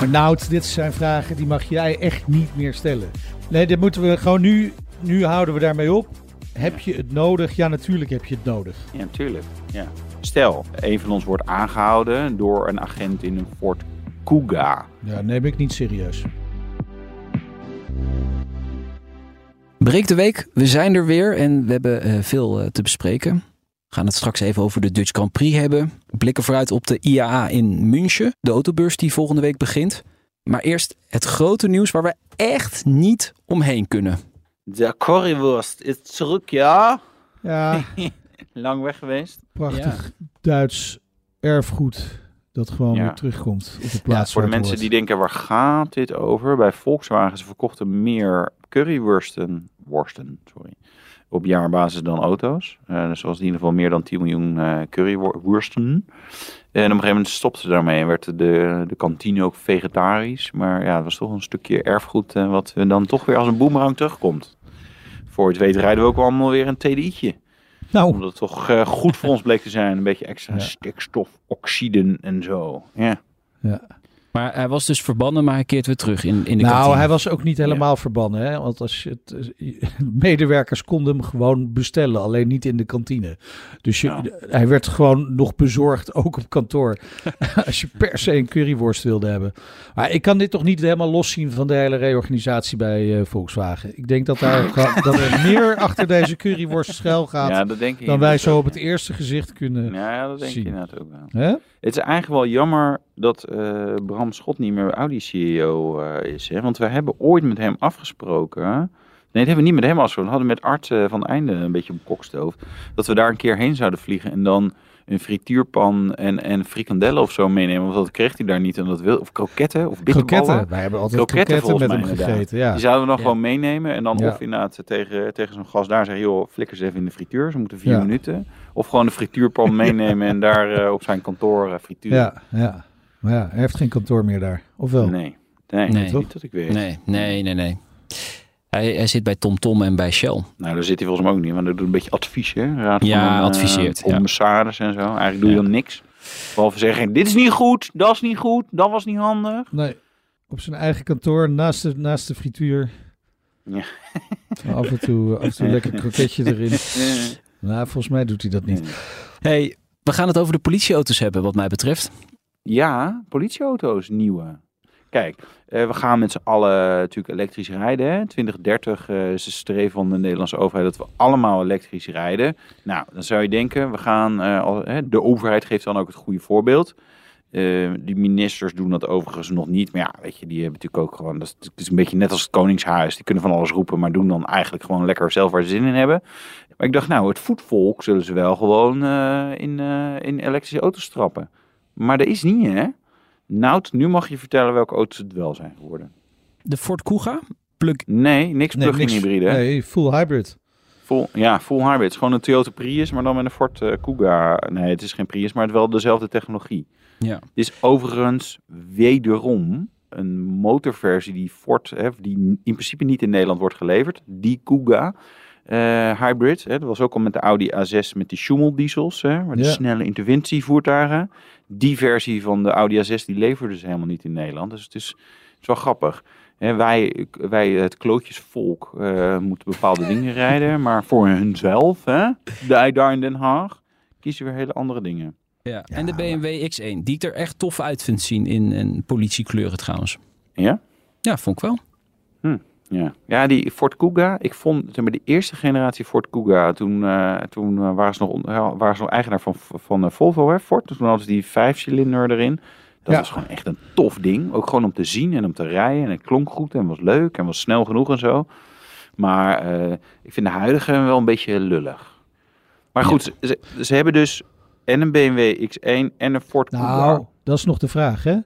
Maar Nout, dit zijn vragen die mag jij echt niet meer stellen. Nee, dit moeten we gewoon nu... Nu houden we daarmee op. Heb je het nodig? Ja, natuurlijk heb je het nodig. Ja, natuurlijk. Ja. Stel, een van ons wordt aangehouden door een agent in een Ford Kuga. Ja, neem ik niet serieus. Breek de week, we zijn er weer en we hebben eh, veel eh, te bespreken. We gaan het straks even over de Dutch Grand Prix hebben. Blikken vooruit op de IAA in München, de autobeurs die volgende week begint. Maar eerst het grote nieuws waar we echt niet omheen kunnen. De currywurst is terug, ja? Ja, Lang weg geweest. prachtig Duits erfgoed dat gewoon Ja. weer terugkomt op de Ja, plaats voor de mensen die denken, waar gaat dit over? Bij Volkswagen, ze verkochten meer currywursten, worsten, sorry, op jaarbasis dan auto's. Eh dus was in ieder geval meer dan 10 miljoen eh currywursten. En op een gegeven moment stopten ze daarmee en werd de, de kantine ook vegetarisch. Maar ja, het was toch een stukje erfgoed eh, wat dan toch weer als een boemerang terugkomt. Voor het weet rijden we ook allemaal weer een TDI'tje. Nou, Omdat het toch goed voor ons bleek te zijn. Een beetje extra Ja. stikstofoxiden en zo. Ja. ja. Maar hij was dus verbannen, maar hij keert weer terug in, in de nou, kantine. hij was ook niet helemaal verbannen. Hè? Want als je het, eh, medewerkers konden hem gewoon bestellen, alleen niet in de kantine. Dus je, Ja. hij werd gewoon nog bezorgd, ook op kantoor. als je per se een curryworst wilde hebben. Maar ik kan dit toch niet helemaal loszien van de hele reorganisatie bij eh, Volkswagen. Ik denk dat, daar, dat er meer achter deze curryworst schuil gaat ja, dat denk ik. dan wij zo op het eerste gezicht kunnen. Ja, ja, dat denk zien. ik inderdaad ook wel. Hè? Het is eigenlijk wel jammer dat eh, Bram Schot niet meer Audi-CEO eh, is. Hè? Want we hebben ooit met hem afgesproken. Nee, dat hebben we niet met hem afgesproken. We hadden met Art eh, van Einde een beetje op kokstoof. Dat we daar een keer heen zouden vliegen en dan een frituurpan en, en frikandellen of zo meenemen. Want dat kreeg hij daar niet. En dat wil, of kroketten of bitterballen. Kroketten. Wij hebben altijd Kroketten kroketten, met hem gegeten. Ja. Die zouden we dan Ja. gewoon meenemen. En dan Ja. of inderdaad tegen, tegen zo'n gast daar zeggen... joh, flikker ze even in de frituur. Ze moeten vier Ja. minuten. Of gewoon de frituurpan meenemen en daar eh, op zijn kantoor eh, frituren. Ja, ja. Maar ja, hij heeft geen kantoor meer daar. Of wel? Nee, nee, Nee. niet dat ik weet. Nee, nee, nee, nee. Hij, hij zit bij TomTom en bij Shell. Nou, daar zit hij volgens mij ook niet. Want dat doet een beetje advies, hè? Raad Ja, van een, adviseert, eh, ja. commissaris en zo. Eigenlijk doe je Ja. dan niks. Behalve zeggen, dit is niet goed, dat is niet goed, dat was niet handig. Nee. Op zijn eigen kantoor, naast de, naast de frituur. Ja. Af en toe, af en toe lekker kroketje erin. Eh, Nou, volgens mij doet hij dat niet. Hey, we gaan het over de politieauto's hebben, wat mij betreft. Ja, politieauto's, nieuwe. Kijk, eh, we gaan met z'n allen natuurlijk elektrisch rijden. Hè? 2030 eh, is de streven van de Nederlandse overheid dat we allemaal elektrisch rijden. Nou, dan zou je denken, we gaan, eh, al, de overheid geeft dan ook het goede voorbeeld. Die ministers doen dat overigens nog niet. Maar ja, weet je, die hebben natuurlijk ook gewoon... Dat is, het is een beetje net als het Koningshuis. Die kunnen van alles roepen, maar doen dan eigenlijk gewoon lekker zelf waar ze zin in hebben. Maar ik dacht, nou, het voetvolk zullen ze wel gewoon in, in elektrische auto's trappen. Maar dat is niet, hè? Nout, nu mag je vertellen welke auto's het wel zijn geworden. De Ford Kuga, plug Nee, niks Nee, plug-in niks- hybride. Nee, full hybrid. Full, ja, full hybrid. Het is gewoon een Toyota Prius, maar dan met een Ford eh, Kuga. Nee, het is geen Prius, maar het wel dezelfde technologie. Ja. Het is overigens wederom een motorversie die Ford, hè, die in principe niet in Nederland wordt geleverd. Die Kuga hybrid. Hè, dat was ook al met de Audi A6 met die Schumel diesels, hè, maar de Ja. snelle interventievoertuigen. Die versie van de Audi A6 die leverden ze helemaal niet in Nederland. Dus het is, het is wel grappig. Hè, wij, wij, het klootjesvolk, eh moeten bepaalde dingen rijden, maar voor hunzelf, hè, de- daar in Den Haag, kiezen weer hele andere dingen. Ja. En de BMW X1, die ik er echt tof uit vind zien in een politiekleuren trouwens. Ja? Ja, vond ik wel. Ja, ja die Ford Kuga, ik vond zeg maar, de eerste generatie Ford Kuga, toen, eh, toen eh, waren, ze nog, waren ze nog eigenaar van, van eh, Volvo, hè, Ford. Dus toen hadden ze die vijfcilinder erin. Dat Ja. was gewoon echt een tof ding. Ook gewoon om te zien en om te rijden. En het klonk goed en was leuk en was snel genoeg en zo. Maar ik vind de huidige wel een beetje lullig. Maar goed, ze, ze hebben dus en een BMW X1 en een Ford Kuga. Nou, dat is nog de vraag, hè?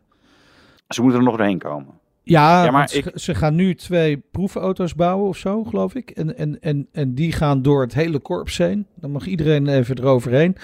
Ze moeten er nog doorheen komen. Ja, Ja, maar ze, gaan nu twee proefauto's bouwen of zo, geloof ik. En, en, en, en die gaan door het hele korps heen. Dan mag iedereen even eroverheen.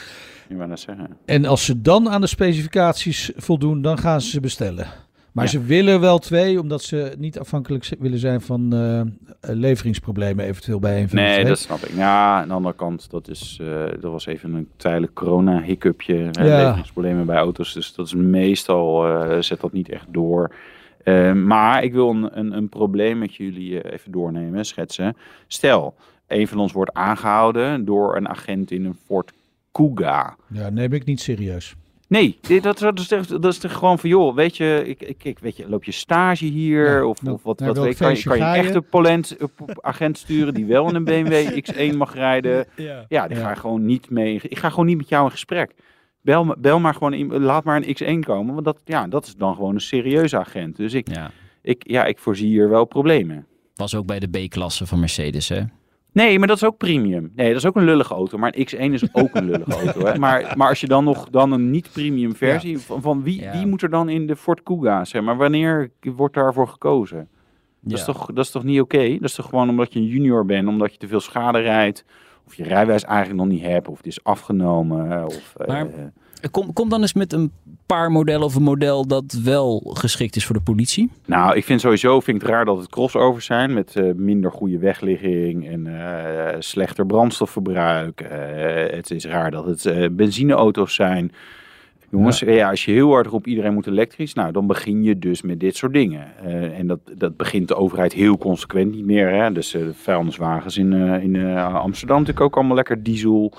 Ik wou net zeggen. En als ze dan aan de specificaties voldoen, dan gaan ze ze bestellen. Maar Ja. ze willen wel twee, omdat ze niet afhankelijk willen zijn van eh, eh, leveringsproblemen eventueel bij een van de Nee, twee. dat snap ik. Ja, aan de andere kant, dat, is, eh, dat was even een tijdelijk corona-hiccupje. Ja. Leveringsproblemen bij auto's. Dus dat is meestal, zet dat niet echt door. Eh, maar ik wil een, een, een probleem met jullie eh, even doornemen, schetsen. Stel, een van ons wordt aangehouden door een agent in een Ford Kuga. Ja, neem ik niet serieus. Nee, dat, dat, is echt, dat is gewoon van, joh, weet je, ik, ik, ik, weet je, loop je stage hier? Ja, of, nou, of wat, naar wat weet kan je, kan je een echte polent, eh, agent sturen die wel in een BMW X1 mag rijden? Ja. Ja, die Ja. ga ik gewoon niet mee. Ik ga gewoon niet met jou in gesprek. Bel, bel maar gewoon, laat maar een X1 komen, want dat, ja, dat is dan gewoon een serieuze agent. Dus ik, Ja. ik, ja, ik voorzie hier wel problemen. Was ook bij de B-klasse van Mercedes, hè? Nee, maar dat is ook premium. Nee, dat is ook een lullige auto. Maar een X1 is ook een lullige auto. Hè? Maar, maar als je dan nog dan een niet-premium versie... Van, van wie, Ja. wie moet er dan in de Ford Kuga? Zeg maar wanneer wordt daarvoor gekozen? Dat, is toch, dat is toch niet oké? Dat is toch gewoon omdat je een junior bent, omdat je te veel schade rijdt... of je rijbewijs eigenlijk nog niet hebt, of het is afgenomen. Of, eh, Maar- Kom, kom dan eens met een paar modellen of een model dat wel geschikt is voor de politie. Nou, ik vind sowieso vind ik het raar dat het crossovers zijn met eh, minder goede wegligging en eh, slechter brandstofverbruik. Eh, het is raar dat het eh, benzineauto's zijn. Jongens, ja. als je heel hard roept iedereen moet elektrisch, nou dan begin je dus met dit soort dingen. Eh, en dat, dat begint de overheid heel consequent niet meer. Hè? Dus de vuilniswagens in, eh, in Amsterdam natuurlijk ook allemaal lekker diesel.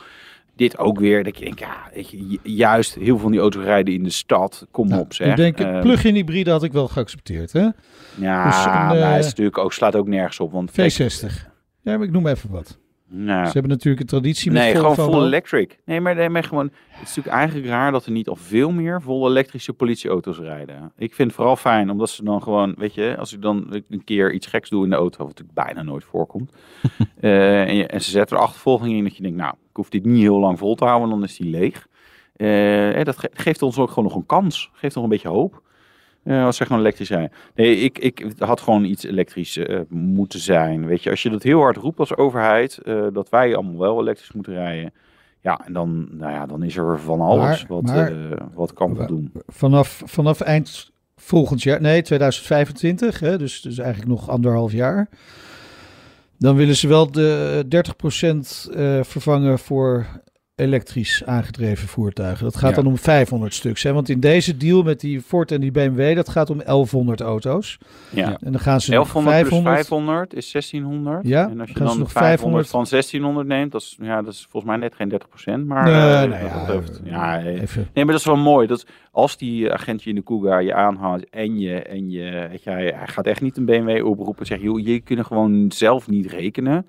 Dit ook weer, dat je denkt, ja, je, juist heel veel van die auto's rijden in de stad. Kom Nou, op zeg. ik denk, plug-in hybride had ik wel geaccepteerd, hè? ja, Dus een, maar eh, het is natuurlijk ook, slaat ook nergens op. Want kijk, V60. Ja, maar ik noem even wat. Nou, Ze hebben natuurlijk een traditie met nee, gewoon full electric. Nee, maar, nee, maar gewoon, het is natuurlijk eigenlijk raar dat er niet al veel meer vol elektrische politieauto's rijden. Ik vind het vooral fijn, omdat ze dan gewoon, weet je, als ik dan een keer iets geks doe in de auto, wat natuurlijk bijna nooit voorkomt. eh, en, je, en ze zetten er achtervolging in dat je denkt, nou, ik hoef dit niet heel lang vol te houden, want dan is die leeg. Eh, eh, dat ge- geeft ons ook gewoon nog een kans. Geeft nog een beetje hoop. Eh, als ze gewoon elektrisch zijn. Nee, ik, ik had gewoon iets elektrisch eh, moeten zijn. Weet je, als je dat heel hard roept als overheid, eh, dat wij allemaal wel elektrisch moeten rijden. Ja, en dan, nou ja, dan is er van alles Maar- wat, maar- wat kan voldoen. Vanaf, vanaf eind volgend jaar, nee, 2025, hè, dus, dus eigenlijk nog anderhalf jaar. Dan willen ze wel de 30% eh vervangen voor elektrisch aangedreven voertuigen. Dat gaat Ja. dan om 500 stuks. Hè? Want in deze deal met die Ford en die BMW, dat gaat om 1100 auto's. Ja. En dan gaan ze nog 1100 plus 500. 500 is 1600. Ja, en als je dan nog 500 500 van 1600 neemt, dat is, ja, dat is volgens mij net geen 30%. Maar Nee, eh, nou wat ja, dat ja, eh, Even. Nee, maar dat is wel mooi. Dat als die agentje in de Cougar je aanhoudt en je, en je, weet je, hij, gaat echt niet een BMW oproepen. Zeg, joh, je kunnen gewoon zelf niet rekenen.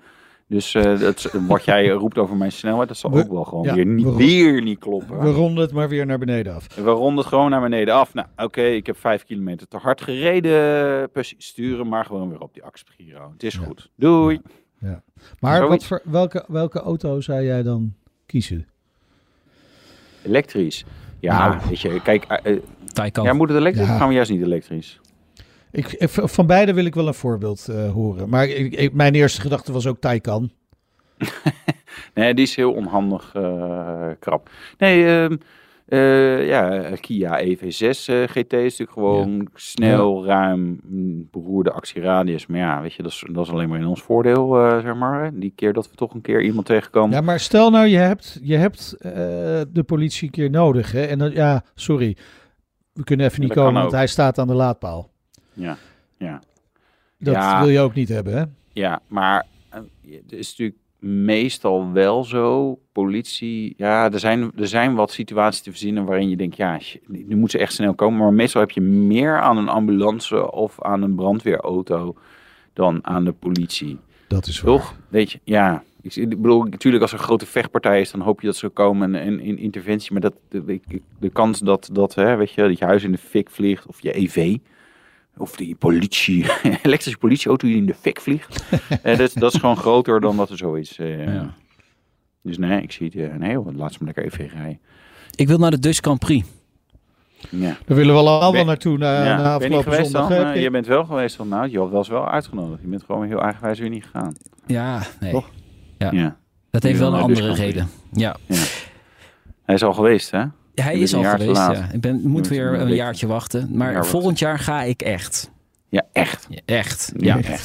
Dus eh, dat, wat jij roept over mijn snelheid, dat zal We- ook wel gewoon ja, weer, niet, we- weer niet kloppen. We ronden het maar weer naar beneden af. We ronden het gewoon naar beneden af. Nou, oké, ik heb vijf kilometer te hard gereden. Precies, sturen maar gewoon weer op die Axpiro. Het is Ja. goed. Doei. Maar Zoiets. wat voor, welke, welke auto zou jij dan kiezen? Elektrisch. Ja, Nou. weet je, kijk, eh, eh, Taycan. ja, moet het elektrisch Ja. gaan we juist niet elektrisch? Ik, van beide wil ik wel een voorbeeld eh, horen. Maar ik, ik- mijn eerste gedachte was ook Taycan. Nee, die is heel onhandig eh, krap. Nee, ehm, eh, ja, Kia EV6 eh, GT is natuurlijk gewoon snel, ruim, beroerde actieradius. Maar ja, weet je, dat is, dat is alleen maar in ons voordeel, zeg maar. Die keer dat we toch een keer iemand tegenkomen. Ja, maar stel nou, je hebt, je hebt de politie een keer nodig. Hè? En dan, ja, sorry. We kunnen even niet dat komen, want ook. hij staat aan de laadpaal. Ja, ja. Dat Ja. wil je ook niet hebben, hè? Ja, maar eh, het is natuurlijk meestal wel zo. Politie, ja, er zijn, er zijn wat situaties te verzinnen waarin je denkt, ja, nu moet ze echt snel komen. Maar meestal heb je meer aan een ambulance of aan een brandweerauto dan aan de politie. Dat is waar. Toch? Weet je, ja. Ik bedoel, natuurlijk als er een grote vechtpartij is, dan hoop je dat ze komen en, en in interventie. Maar dat, de, de, de kans dat, dat, hè, weet je, dat je huis in de fik vliegt, of je EV, of die politie, elektrische politieauto die in de fik vliegt. eh, dat, dat is gewoon groter dan dat er zoiets. eh Ja. Dus nee, ik zie het. eh, nee, joh, laat ze maar lekker EV rijden. Ik wil naar de Dutch Grand Prix. Ja. Daar willen we allemaal Ben- naartoe na, ja. na afgelopen zondag. dan? je- bent wel geweest dan? Nou, je was wel uitgenodigd. Je bent gewoon heel eigenwijs weer niet gegaan. Ja, nee. Toch? Ja. ja. Dat heeft wel een andere reden. Ja. Hij is al geweest, hè? Hij is al geweest, ja. Ik ben, moet weer een jaartje wachten. Maar jaar volgend jaar ga ik echt. Ja, echt. Ja, Echt, Ja, ja.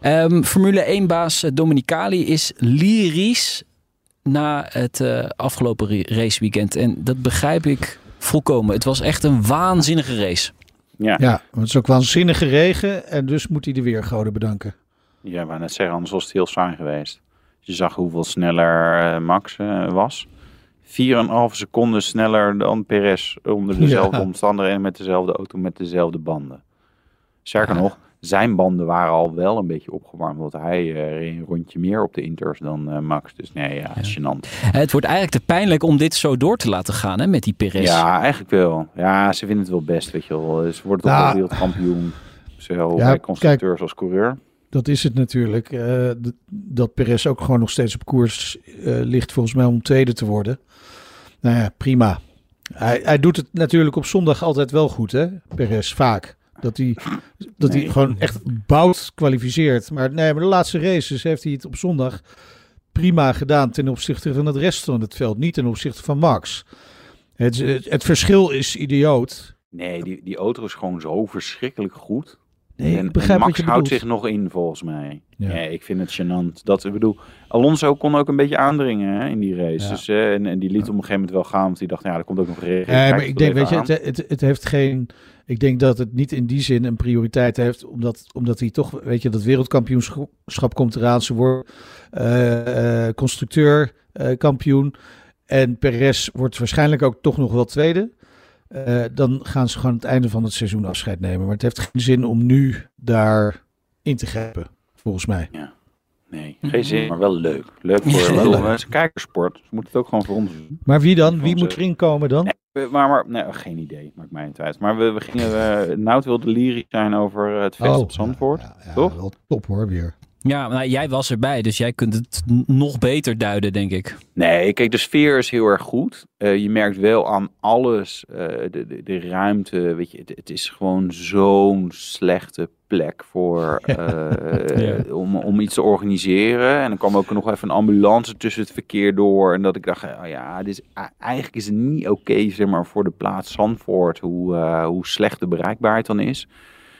Ehm, Formule 1-baas Dominicali is lyrisch na het eh, afgelopen raceweekend. En dat begrijp ik volkomen. Het was echt een waanzinnige race. Ja. Ja, het is ook waanzinnige regen en dus moet hij de weergoden bedanken. Ja, wou net zeggen, anders was het heel saai geweest. Je zag hoeveel sneller eh, Max eh, was. 4,5 seconden sneller dan Perez onder dezelfde Ja. omstandigheden met dezelfde auto met dezelfde banden. Sterker Ja. nog, zijn banden waren al wel een beetje opgewarmd, want hij eh, reed een rondje meer op de Inters dan eh, Max. Dus nee, ja, gênant. Het wordt eigenlijk te pijnlijk om dit zo door te laten gaan hè, met die Perez. Ja, eigenlijk wel. Ja, ze vinden het wel best, weet je wel. Ze worden toch Nou, wel wereldkampioen. Zowel ja, bij constructeurs als coureur. Dat is het natuurlijk. eh, d- dat Perez ook gewoon nog steeds op koers eh, ligt, volgens mij, om tweede te worden. Nou ja, prima. Hij, hij doet het natuurlijk op zondag altijd wel goed, hè? Perez, vaak. Dat hij, dat hij gewoon echt bouwt, kwalificeert. Maar nee, maar de laatste races heeft hij het op zondag prima gedaan ten opzichte van het rest van het veld. Niet ten opzichte van Max. Het, het, het verschil is idioot. Nee, die, die auto is gewoon zo verschrikkelijk goed. Nee, en, ik begrijp en wat Max je houdt bedoelt. zich nog in, volgens mij. Ja. Ja. ik vind het gênant. Dat, ik bedoel, Alonso kon ook een beetje aandringen hè, in die race. Ja. Dus, eh, en, en die liet op een gegeven moment wel gaan, want die dacht, ja, er komt ook nog regen. Nee, maar ik denk, weet je, het, het, het heeft geen. Ik denk dat het niet in die zin een prioriteit heeft, omdat, omdat hij toch, weet je, dat wereldkampioenschap komt eraan. Ze wordt eh, eh, constructeur, eh, kampioen. En Perez wordt waarschijnlijk ook toch nog wel tweede. Eh, dan gaan ze gewoon het einde van het seizoen afscheid nemen. Maar het heeft geen zin om nu daar in te grijpen, volgens mij. aan. Nee, geen zin, maar wel leuk. Leuk voor Ja, ja, wel leuk. het is een kijkersport. Ze moeten het ook gewoon voor ons doen. Maar wie dan? Wie moet erin komen dan? Maar, maar nee, geen idee, maakt mij niet uit. Maar we, we gingen, eh Nout wilde lyrisch zijn over het feest op Zandvoort. Oh, Ja, ja, toch? Wel top hoor, weer. Ja, maar jij was erbij, dus jij kunt het nog beter duiden, denk ik. Nee, kijk, de sfeer is heel erg goed. Eh, je merkt wel aan alles, eh, de, de, de ruimte, weet je, het, het is gewoon zo'n slechte plek voor, eh, Ja. om, om iets te organiseren. En dan kwam ook nog even een ambulance tussen het verkeer door. En dat ik dacht, oh ja, dit is, eigenlijk is het niet oké, zeg maar, voor de plaats Zandvoort, hoe, hoe slecht de bereikbaarheid dan is.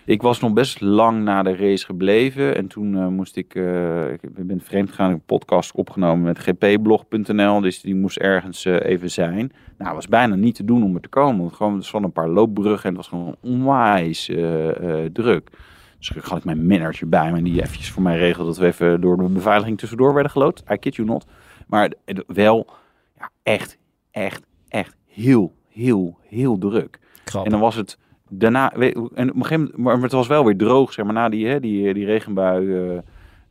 Ik was nog best lang na de race gebleven. En toen eh, moest ik, eh, ik ben vreemd gegaan, ik een podcast opgenomen met gpblog.nl. Dus die moest ergens eh, even zijn. Nou, het was bijna niet te doen om er te komen. Want gewoon, er stonden een paar loopbruggen en het was gewoon onwijs druk. Dus gelukkig had ik mijn manager bij me die eventjes voor mij regelde dat we even door de beveiliging tussendoor werden gelood. I kid you not. Maar wel ja, echt, echt, echt heel, heel, heel druk. En dan was het daarna, en op een gegeven moment, maar het was wel weer droog, zeg maar, na die, hè, die, die regenbui, eh,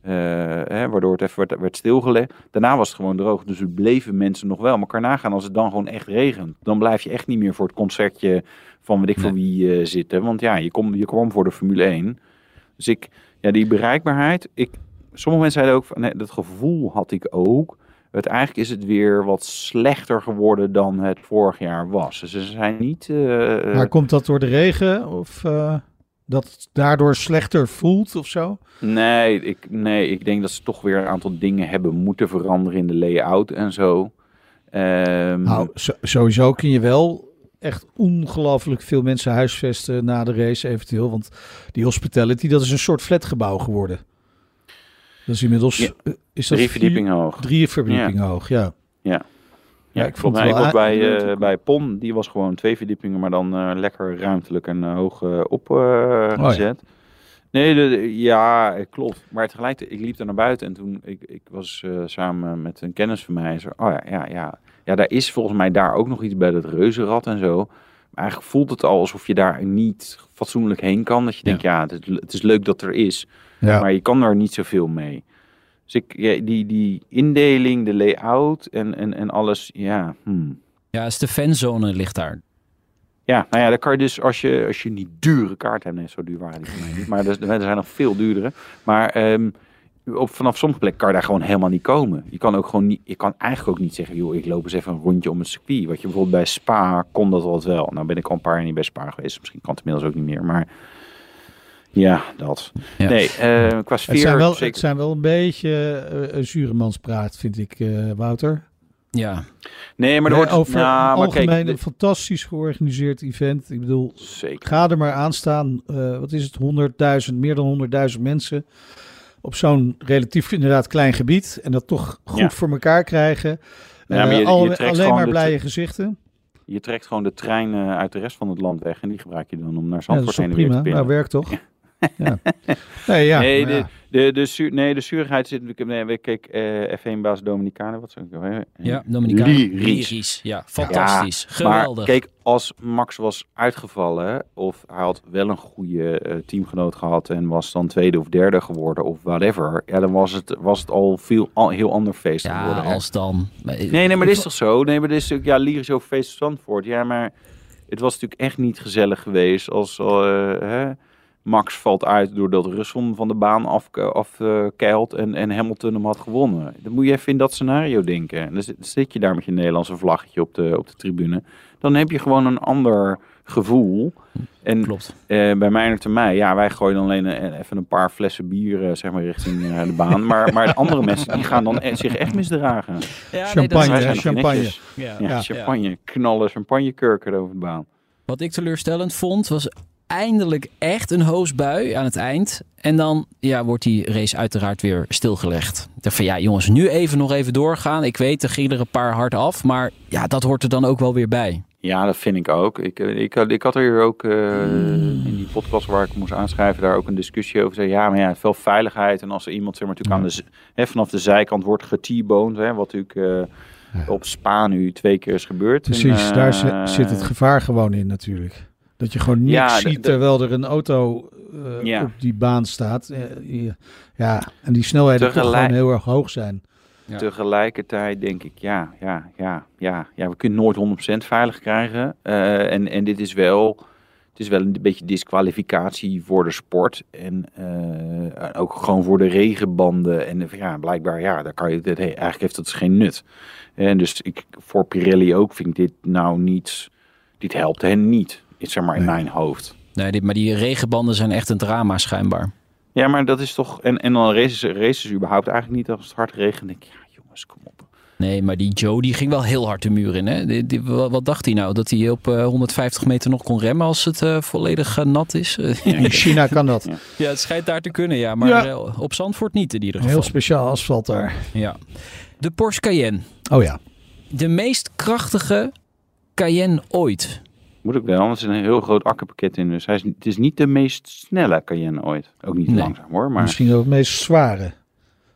eh, hè, waardoor het even werd, werd stilgelegd. Daarna was het gewoon droog, dus er bleven mensen nog wel elkaar nagaan als het dan gewoon echt regent. Dan blijf je echt niet meer voor het concertje van weet ik voor wie eh, zitten, want ja, je, kom, je kwam voor de Formule 1. Dus ik, ja, die bereikbaarheid, ik, sommige mensen zeiden ook, van, nee, dat gevoel had ik ook. Het, eigenlijk is het weer wat slechter geworden dan het vorig jaar was. Dus ze zijn niet... eh, Maar komt dat door de regen of eh, dat het daardoor slechter voelt of zo? Nee ik, nee, ik denk dat ze toch weer een aantal dingen hebben moeten veranderen in de layout en zo. Ehm, Nou, sowieso kun je wel echt ongelooflijk veel mensen huisvesten na de race eventueel. Want die hospitality, dat is een soort flatgebouw geworden. Dat is inmiddels... Ja, eh, is dat drie verdiepingen hoog. Drie verdiepingen hoog, ja. Ja. Ja, ik vond wel was bij, eh, bij PON, die was gewoon twee verdiepingen, maar dan eh, lekker ruimtelijk en hoog opgezet. Nee, de, de- ja, klopt. Maar tegelijkertijd, ik liep er naar buiten en toen, ik, ik was samen met een kennis van mij. en Zo, oh ja, ja, ja. Ja, daar is volgens mij daar ook nog iets bij dat reuzenrad en zo. Maar eigenlijk voelt het al alsof je daar niet fatsoenlijk heen kan. Dat je denkt, ja, het is leuk dat er is. Ja. Maar je kan er niet zoveel mee. Dus ik, ja, die, die indeling, de layout en, en, en alles, ja. hmm. Ja, is de fanzone ligt daar. Ja, nou ja, dan kan je dus als je, als je niet dure kaart hebt, nee, zo duur waren die voor mij niet, maar er, er zijn nog veel duurdere. Maar ehm, op, vanaf sommige plekken kan je daar gewoon helemaal niet komen. Je kan ook gewoon niet, je kan eigenlijk ook niet zeggen, joh, ik loop eens even een rondje om het circuit. Wat je bijvoorbeeld bij Spa kon dat altijd wel. Nou ben ik al een paar jaar niet bij Spa geweest, misschien kan het inmiddels ook niet meer, maar ja, dat. Ja. Nee, eh, qua sfeer, Het zijn, wel, zeker- het zijn wel een beetje eh, een zuremanspraat, vind ik, eh, Wouter. Ja, Nee, maar er Nee, wordt... over nou, maar kijk, algemeen de- een fantastisch georganiseerd event. Ik bedoel, Zeker. ga er maar aan staan. eh, wat is het? 100.000, meer dan 100.000 mensen op zo'n relatief inderdaad klein gebied. En dat toch goed Ja. voor elkaar krijgen. Ja, maar Eh, je- al- je trekt alleen maar blije gezichten. Je trekt gewoon de trein eh, uit de rest van het land weg en die gebruik je dan om naar Ja, dat Zandvoort is toch heen en weer prima. te pinnen. Nou, werkt toch? Ja. Nee, ja. nee, maar de, ja. de, de, zuur, nee, de zuurigheid zit natuurlijk... Nee, kijk, eh F1-baas Dominicane, wat zou ik nou ja Dominicaan. Lyrisch. Ja, fantastisch. Maar Geweldig. kijk, als Max was uitgevallen of hij had wel een goede eh, teamgenoot gehad en was dan tweede of derde geworden of whatever, ja, dan was het, was het al veel al, heel ander feest ja, geworden. als dan. Nee, nee, maar dit is toch zo? Nee, maar dit is natuurlijk, ja, lyrisch over feest Zandvoort. Ja, maar het was natuurlijk echt niet gezellig geweest als eh, hè, Max valt uit doordat Russell van de baan afkeilt af, eh, en, en Hamilton hem had gewonnen. Dan moet je even in dat scenario denken. En dan zit, zit je daar met je Nederlandse vlaggetje op de, op de tribune. Dan heb je gewoon een ander gevoel. En Klopt. eh, bij mij en mij, ja, wij gooien dan alleen een- even een paar flessen bier eh, zeg maar, richting de baan. Maar, maar de andere mensen die gaan dan e- zich echt misdragen. Ja, Champagne, champagne. Ja, Ja. champagne, knallen, champagnekurken over de baan. Wat ik teleurstellend vond, was eindelijk echt een hoosbui aan het eind. En dan ja, wordt die race uiteraard weer stilgelegd. Ik dacht van ja, jongens, nu even nog even doorgaan. Ik weet, er gingen er een paar hard af. Maar ja, dat hoort er dan ook wel weer bij. Ja, dat vind ik ook. Ik, eh, ik, had- ik had er hier ook eh, in die podcast waar ik moest aanschrijven, daar ook een discussie over. Zei, ja, maar ja, veel veiligheid. En als er iemand zeg maar, natuurlijk aan de, hè, vanaf de zijkant wordt geteaboned, hè, wat natuurlijk eh, op Spa nu twee keer is gebeurd. Precies, En, daar eh, zi- zit het gevaar gewoon in natuurlijk. Dat je gewoon niks Ja, de- ziet terwijl er een auto eh, Ja. op die baan staat. Eh, ja. ja, en die snelheden toch Tegelijk- gewoon heel erg hoog zijn. Ja. Tegelijkertijd denk ik, ja, ja, ja, ja, ja, we kunnen nooit 100% veilig krijgen. Eh, en, en dit is wel, het is wel een beetje disqualificatie voor de sport. En eh, ook gewoon voor de regenbanden. En ja, blijkbaar, ja, daar kan je, dit, hey, eigenlijk heeft dat dus geen nut. En dus ik, voor Pirelli ook vind ik dit nou niet, dit helpt hen niet. Zeg maar in Nee. mijn hoofd. Nee, dit, maar die regenbanden zijn echt een drama schijnbaar. Ja, maar dat is toch, en, en dan races, races überhaupt eigenlijk niet als het hard regent. denk ik, ja jongens, kom op. Nee, maar die Joe die ging wel heel hard de muur in. Hè? Die, die- wat, wat dacht hij nou? Dat hij op eh, 150 meter nog kon remmen als het eh, volledig eh, nat is? Eh, Ja, In China kan dat. Ja. ja, het schijnt daar te kunnen, ja. Maar Ja. eh, op Zandvoort niet in ieder Heel geval. speciaal asfalt daar. Ja. De Porsche Cayenne. Oh ja. De meest krachtige Cayenne ooit. Moet ook wel, want er zit een heel groot akkerpakket in. Dus hij is, het is niet de meest snelle Cayenne ooit. Ook niet Nee. langzaam hoor, maar Misschien ook het meest zware.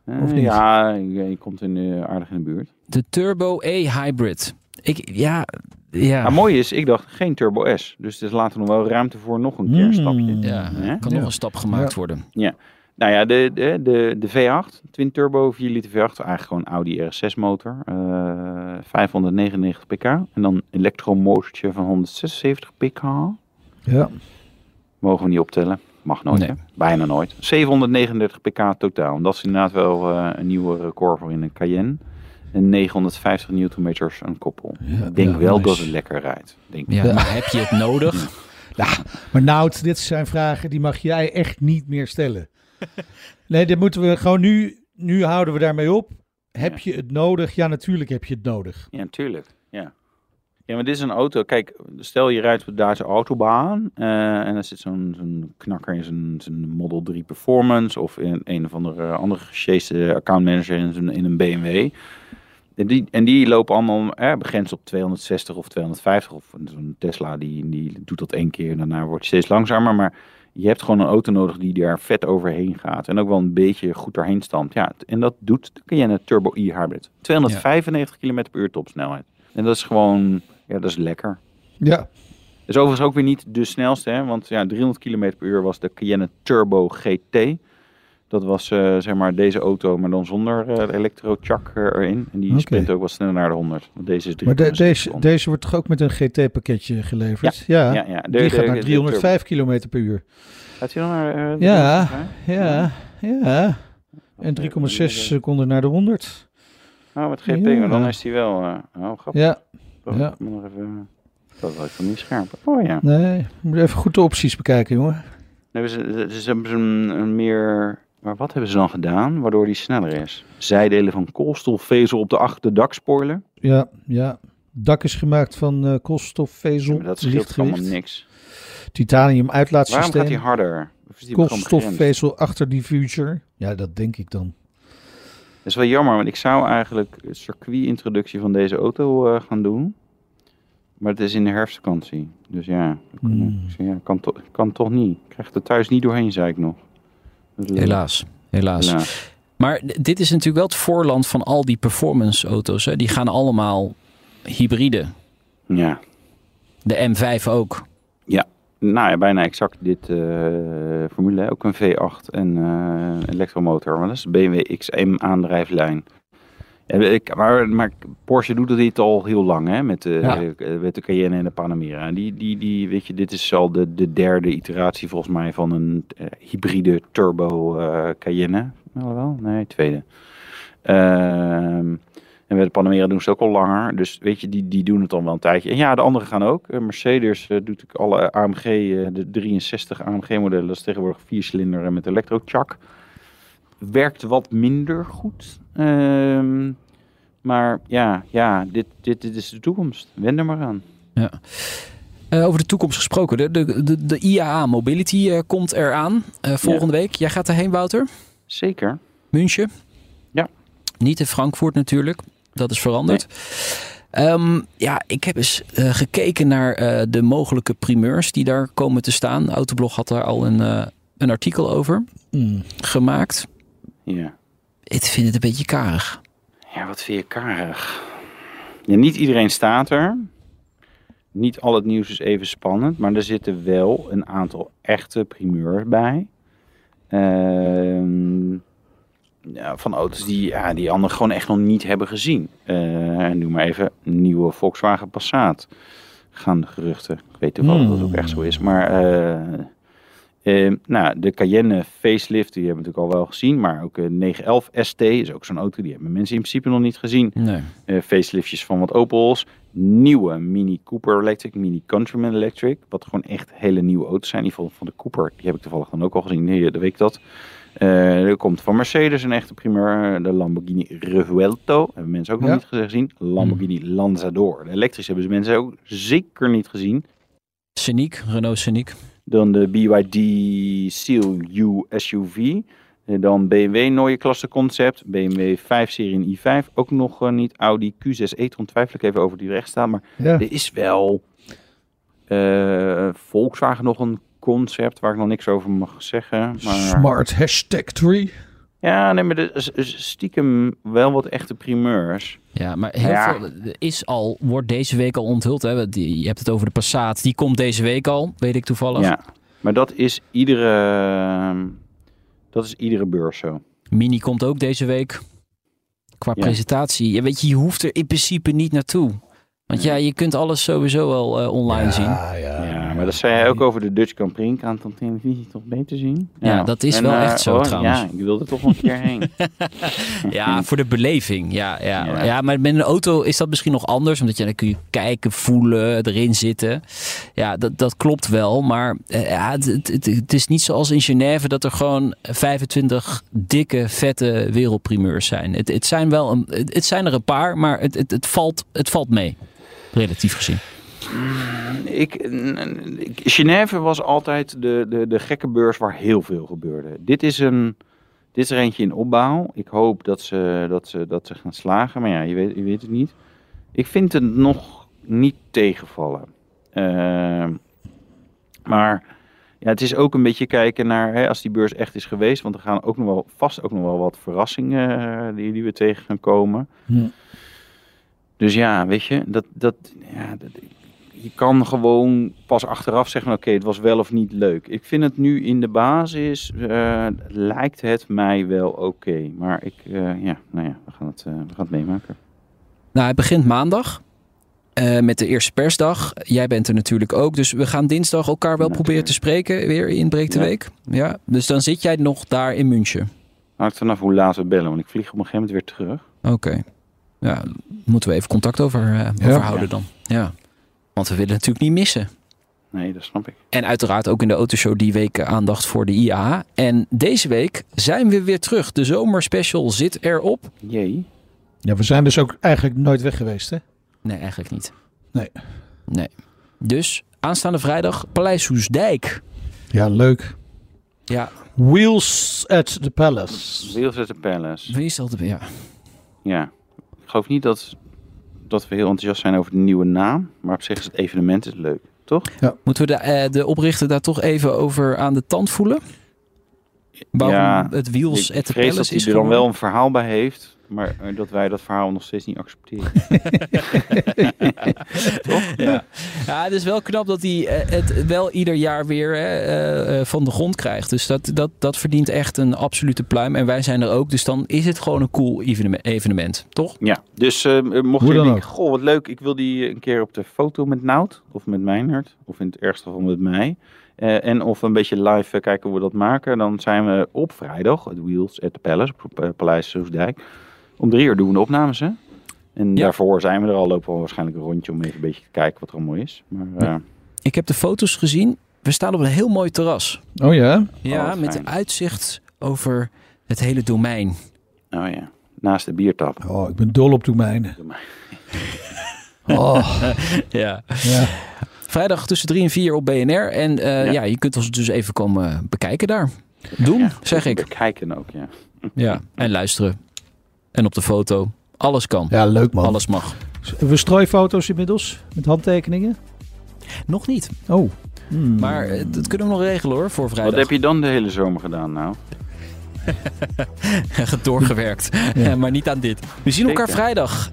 eh, of niet? ja, je, je komt in, de aardig in de buurt. De Turbo E-Hybrid. Ik, ja, ja. Maar mooi is, ik dacht geen Turbo S. Dus er is later nog wel ruimte voor nog een keer een Mm. stapje. ja, Ja? kan Ja. nog een stap gemaakt Ja. Nou ja, de, de, de, de V8, twin turbo 4 liter V8, eigenlijk gewoon Audi RS6 motor. eh 599 pk. En dan elektromotortje van 176 pk. Ja. Mogen we niet optellen. Mag nooit, Nee. hè? Bijna nooit. 739 pk totaal. En dat is inderdaad wel eh, een nieuwe record voor in een Cayenne. En 950 newtonmeters een koppel. Ja, ik denk ja, wel nice. dat het lekker rijdt. Denk ik. Ja, Ja. Maar heb je het nodig? Maar Nout, dit zijn vragen die mag jij echt niet meer stellen. Nee, dit moeten we gewoon nu... Nu houden we daarmee op. Heb Ja. je het nodig? Ja, natuurlijk heb je het nodig. Ja, natuurlijk. Ja. Ja, maar dit is een auto. Kijk, stel je rijdt op de Duitse autobaan. eh, en er zit zo'n zo'n knakker in zijn, zijn Model 3 Performance. Of in een of andere, andere gesjeeste accountmanager in, zijn- in een BMW. En die, en die lopen allemaal eh, begrensd op 260 of 250. Of zo'n Tesla die, die doet dat één keer. Daarna wordt het steeds langzamer. Maar je hebt gewoon een auto nodig die daar vet overheen gaat. En ook wel een beetje goed doorheen stampt. Ja, en dat doet de Cayenne Turbo e-hybrid. 295 km per uur topsnelheid. En dat is gewoon, ja, dat is lekker. Ja. Dat is overigens ook weer niet de snelste, hè? want ja, 300 km per uur was de Cayenne Turbo GT. Dat was eh, zeg maar deze auto, maar dan zonder eh elektrochak eh, erin. En die sprint ook wat sneller naar de 100. Want deze is Maar de- 3,6 deze, deze wordt toch ook met een GT-pakketje geleverd? Ja. Ja, ja. De, Die de- gaat naar de 305 km per uur. Gaat hij dan naar... Ja, 305? Ja, ja. En 3,6 seconden naar de 100. Oh, met GP, Ja. maar dan is hij wel... oh, grappig. Ja, Oh, ja. ik moet nog even... Dat was van niet scherp. Oh ja. nee. Moet even goed de opties bekijken, jongen. Nee, ze, ze, ze hebben zo'n een meer Maar wat hebben ze dan gedaan waardoor die sneller is? Zijdelen van koolstofvezel op de achterdaksporler? Ja, ja. Dak is gemaakt van eh, koolstofvezel, dat scheelt lichtgewicht, niks. titanium Waarom uitlaatsysteem, gaat hij harder? Die koolstofvezel achterdiffuser. Ja, dat denk ik dan. Dat is wel jammer, want ik zou eigenlijk een circuit-introductie van deze auto eh, gaan doen. Maar het is in de herfstvakantie. Dus ja, Hmm. ja kan, to kan toch niet. Ik krijg er thuis niet doorheen, zei ik nog. Helaas. Helaas. Maar dit is natuurlijk wel het voorland van al die performance auto's. Hè. Die gaan allemaal hybride. Ja. De M5 ook. Nou ja, bijna exact dit eh, formule. Ook een V8 en een elektromotor. Maar dat is BMW XM aandrijflijn. Ja, ik, maar, maar Porsche doet dit al heel lang, hè? Met de, Ja. eh, met de Cayenne en de Panamera. En Die, die, die, weet je, dit is al de, de derde iteratie volgens mij van een eh, hybride turbo eh, Cayenne. Nou, wel? Nee, tweede. Ehm, en met de Panamera doen ze het ook al langer. Dus weet je, die, die doen het al wel een tijdje. En ja, de anderen gaan ook. Eh, Mercedes eh, doet ook alle AMG, eh, de 63 AMG-modellen. Dat is tegenwoordig viercilinder en met elektrochak. Werkt wat minder goed. Ehm, maar ja, ja dit, dit, dit is de toekomst. Wend er maar aan. Eh, over de toekomst gesproken. De, de, de, de IAA Mobility eh, komt eraan eh, volgende week. Jij gaat erheen, Wouter? Zeker. München? Ja. Niet in Frankfurt natuurlijk. Dat is veranderd. Ehm, ja, ik heb eens eh, gekeken naar eh, de mogelijke primeurs die daar komen te staan. Autoblog had daar al een, eh, een artikel over Hmm. gemaakt. Ja. Ik vind het een beetje karig. Ja, wat vind je karig? Ja, niet iedereen staat er. Niet al het nieuws is even spannend, maar er zitten wel een aantal echte primeurs bij. Ehm, ja, van auto's die, ja, die anderen gewoon echt nog niet hebben gezien. Eh, en noem maar even nieuwe Volkswagen Passat. Gaan de geruchten. Ik weet toevallig dat het ook echt zo is. Maar eh, eh, nou, de Cayenne facelift, die hebben we natuurlijk al wel gezien. Maar ook een 911 ST is ook zo'n auto. Die hebben mensen in principe nog niet gezien. Nee. Eh, faceliftjes van wat Opels. Nieuwe Mini Cooper Electric, Mini Countryman Electric. Wat gewoon echt hele nieuwe auto's zijn. In ieder geval van de Cooper. Die heb ik toevallig dan ook al gezien. Nee, de week dat. Eh, er komt van Mercedes een echte primeur. De Lamborghini Revuelto. Hebben mensen ook nog Ja. niet gezien. Lamborghini Lanzador. De elektrisch hebben ze mensen ook zeker niet gezien. Scenic, Renault Scenic. Dan de BYD Seal U SUV. Dan BMW Neue Klasse Concept. BMW 5-serie en i5. Ook nog eh, niet. Audi Q6 e-tron. Twijfel ik even over die recht staan. Maar Ja. er is wel eh, Volkswagen nog een concept waar ik nog niks over mag zeggen. Maar, Smart hashtag tree. Ja, nee, maar er stiekem wel wat echte primeurs. Ja, maar heel Ja. veel is al, wordt deze week al onthuld. Hè? Je hebt het over de Passat. Die komt deze week al, weet ik toevallig. Ja, maar dat is iedere, dat is iedere beurs zo. Mini komt ook deze week. Qua Ja. presentatie. Ja, weet je, je hoeft er in principe niet naartoe. Want ja, je kunt alles sowieso wel eh, online zien. Ja, ja. Ja, maar dat zei hij ook over de Dutch Grand Prix. Ik kan het op televisie toch beter zien? Ja, dat is En, wel eh, echt zo oh, trouwens. Ja, ik wilde er toch nog een keer heen. Ja, voor de beleving. Ja, ja. Ja. Ja. maar met een auto is dat misschien nog anders. Omdat je dan kun je kijken, voelen, erin zitten. Ja, dat, dat klopt wel. Maar eh, ja, het, het, het- het is niet zoals in Genève dat er gewoon 25 dikke, vette wereldprimeurs zijn. Het, het, zijn, wel een, het, het zijn er een paar, maar het, het, het, valt, het valt mee. Relatief gezien. Ik, ik- Genève was altijd de, de, de gekke beurs waar heel veel gebeurde. Dit is, een, dit is er eentje in opbouw. Ik hoop dat ze, dat ze, dat ze gaan slagen, maar ja, je weet, je weet het niet. Ik vind het nog niet tegenvallen. Ehm, maar ja, het is ook een beetje kijken naar hè, als die beurs echt is geweest. Want er gaan ook nog wel, vast ook nog wel wat verrassingen eh, die, die we tegen gaan komen. Hm. Dus ja, weet je, dat, dat, ja, dat, je kan gewoon pas achteraf zeggen, oké, het was wel of niet leuk. Ik vind het nu in de basis, eh, lijkt het mij wel oké. Maar ik, eh, ja, nou ja, we gaan het, eh, we gaan het meemaken. Nou, het begint maandag. met de eerste persdag. Jij bent er natuurlijk ook. Dus we gaan dinsdag elkaar wel Natuurlijk. proberen te spreken. Weer in Breek de Ja. Week. Ja, dus dan zit jij nog daar in München. Hangt vanaf hoe laat we bellen, want ik vlieg op een gegeven moment weer terug. Oké. Ja, moeten we even contact over, over Ja. houden dan. Ja. Want we willen natuurlijk niet missen. Nee, dat snap ik. En uiteraard ook in de autoshow die week aandacht voor de IAA. En deze week zijn we weer terug. De zomerspecial zit erop. Jee. Ja, we zijn dus ook eigenlijk nooit weg geweest, hè? Nee, eigenlijk niet. Nee. Nee. Dus aanstaande vrijdag Paleis Soesdijk. Ja, leuk. Ja, Wheels at the Palace. Wheels at the Palace. wie is dat? Ja. Ja. Ik geloof niet dat, dat we heel enthousiast zijn over de nieuwe naam. Maar op zich is het evenement is leuk. Toch? Moeten we de, eh, de oprichter daar toch even over aan de tand voelen? Waarom Ja, het Wheels ik at the dat hij is er dan wel een verhaal bij heeft. Maar eh, dat wij dat verhaal nog steeds niet accepteren. Ja. ja, het is wel knap dat hij eh, het wel ieder jaar weer hè, eh, eh, van de grond krijgt. Dus dat, dat, dat verdient echt een absolute pluim. En wij zijn er ook. Dus dan is het gewoon een cool evenement, evenement toch? ja, dus eh, mocht je denken, goh wat leuk. Ik wil die een keer op de foto met Nout. Of met Meinert. Of in het ergste geval met mij. Eh, en of we een beetje live eh, kijken hoe we dat maken. Dan zijn we op vrijdag. Het Wheels at the Palace. Op eh, Paleis Soesdijk. Om drie uur doen we de opnames hè. En Ja. daarvoor zijn we er al. Lopen we waarschijnlijk een rondje om even een beetje te kijken wat er allemaal is. Maar eh, Ik heb de foto's gezien. We staan op een heel mooi terras. Oh ja? Ja, wat met fijn. uitzicht over het hele domein. oh ja. Naast de biertap. Oh, ik ben dol op domeinen. Domein. Oh, Ja. ja. Vrijdag tussen 3 en 4 op BNR. En eh, ja. je kunt ons dus even komen bekijken daar. Doen, zeg ik. Bekijken ook, ja. Ja, en luisteren. En op de foto. Alles kan. Ja, leuk man. Alles mag. We strooifoto's inmiddels met handtekeningen? Nog niet. Oh. Hmm. Maar eh, dat kunnen we nog regelen hoor, voor vrijdag. Wat heb je dan de hele zomer gedaan nou? Doorgewerkt. maar niet aan dit. We zien elkaar vrijdag.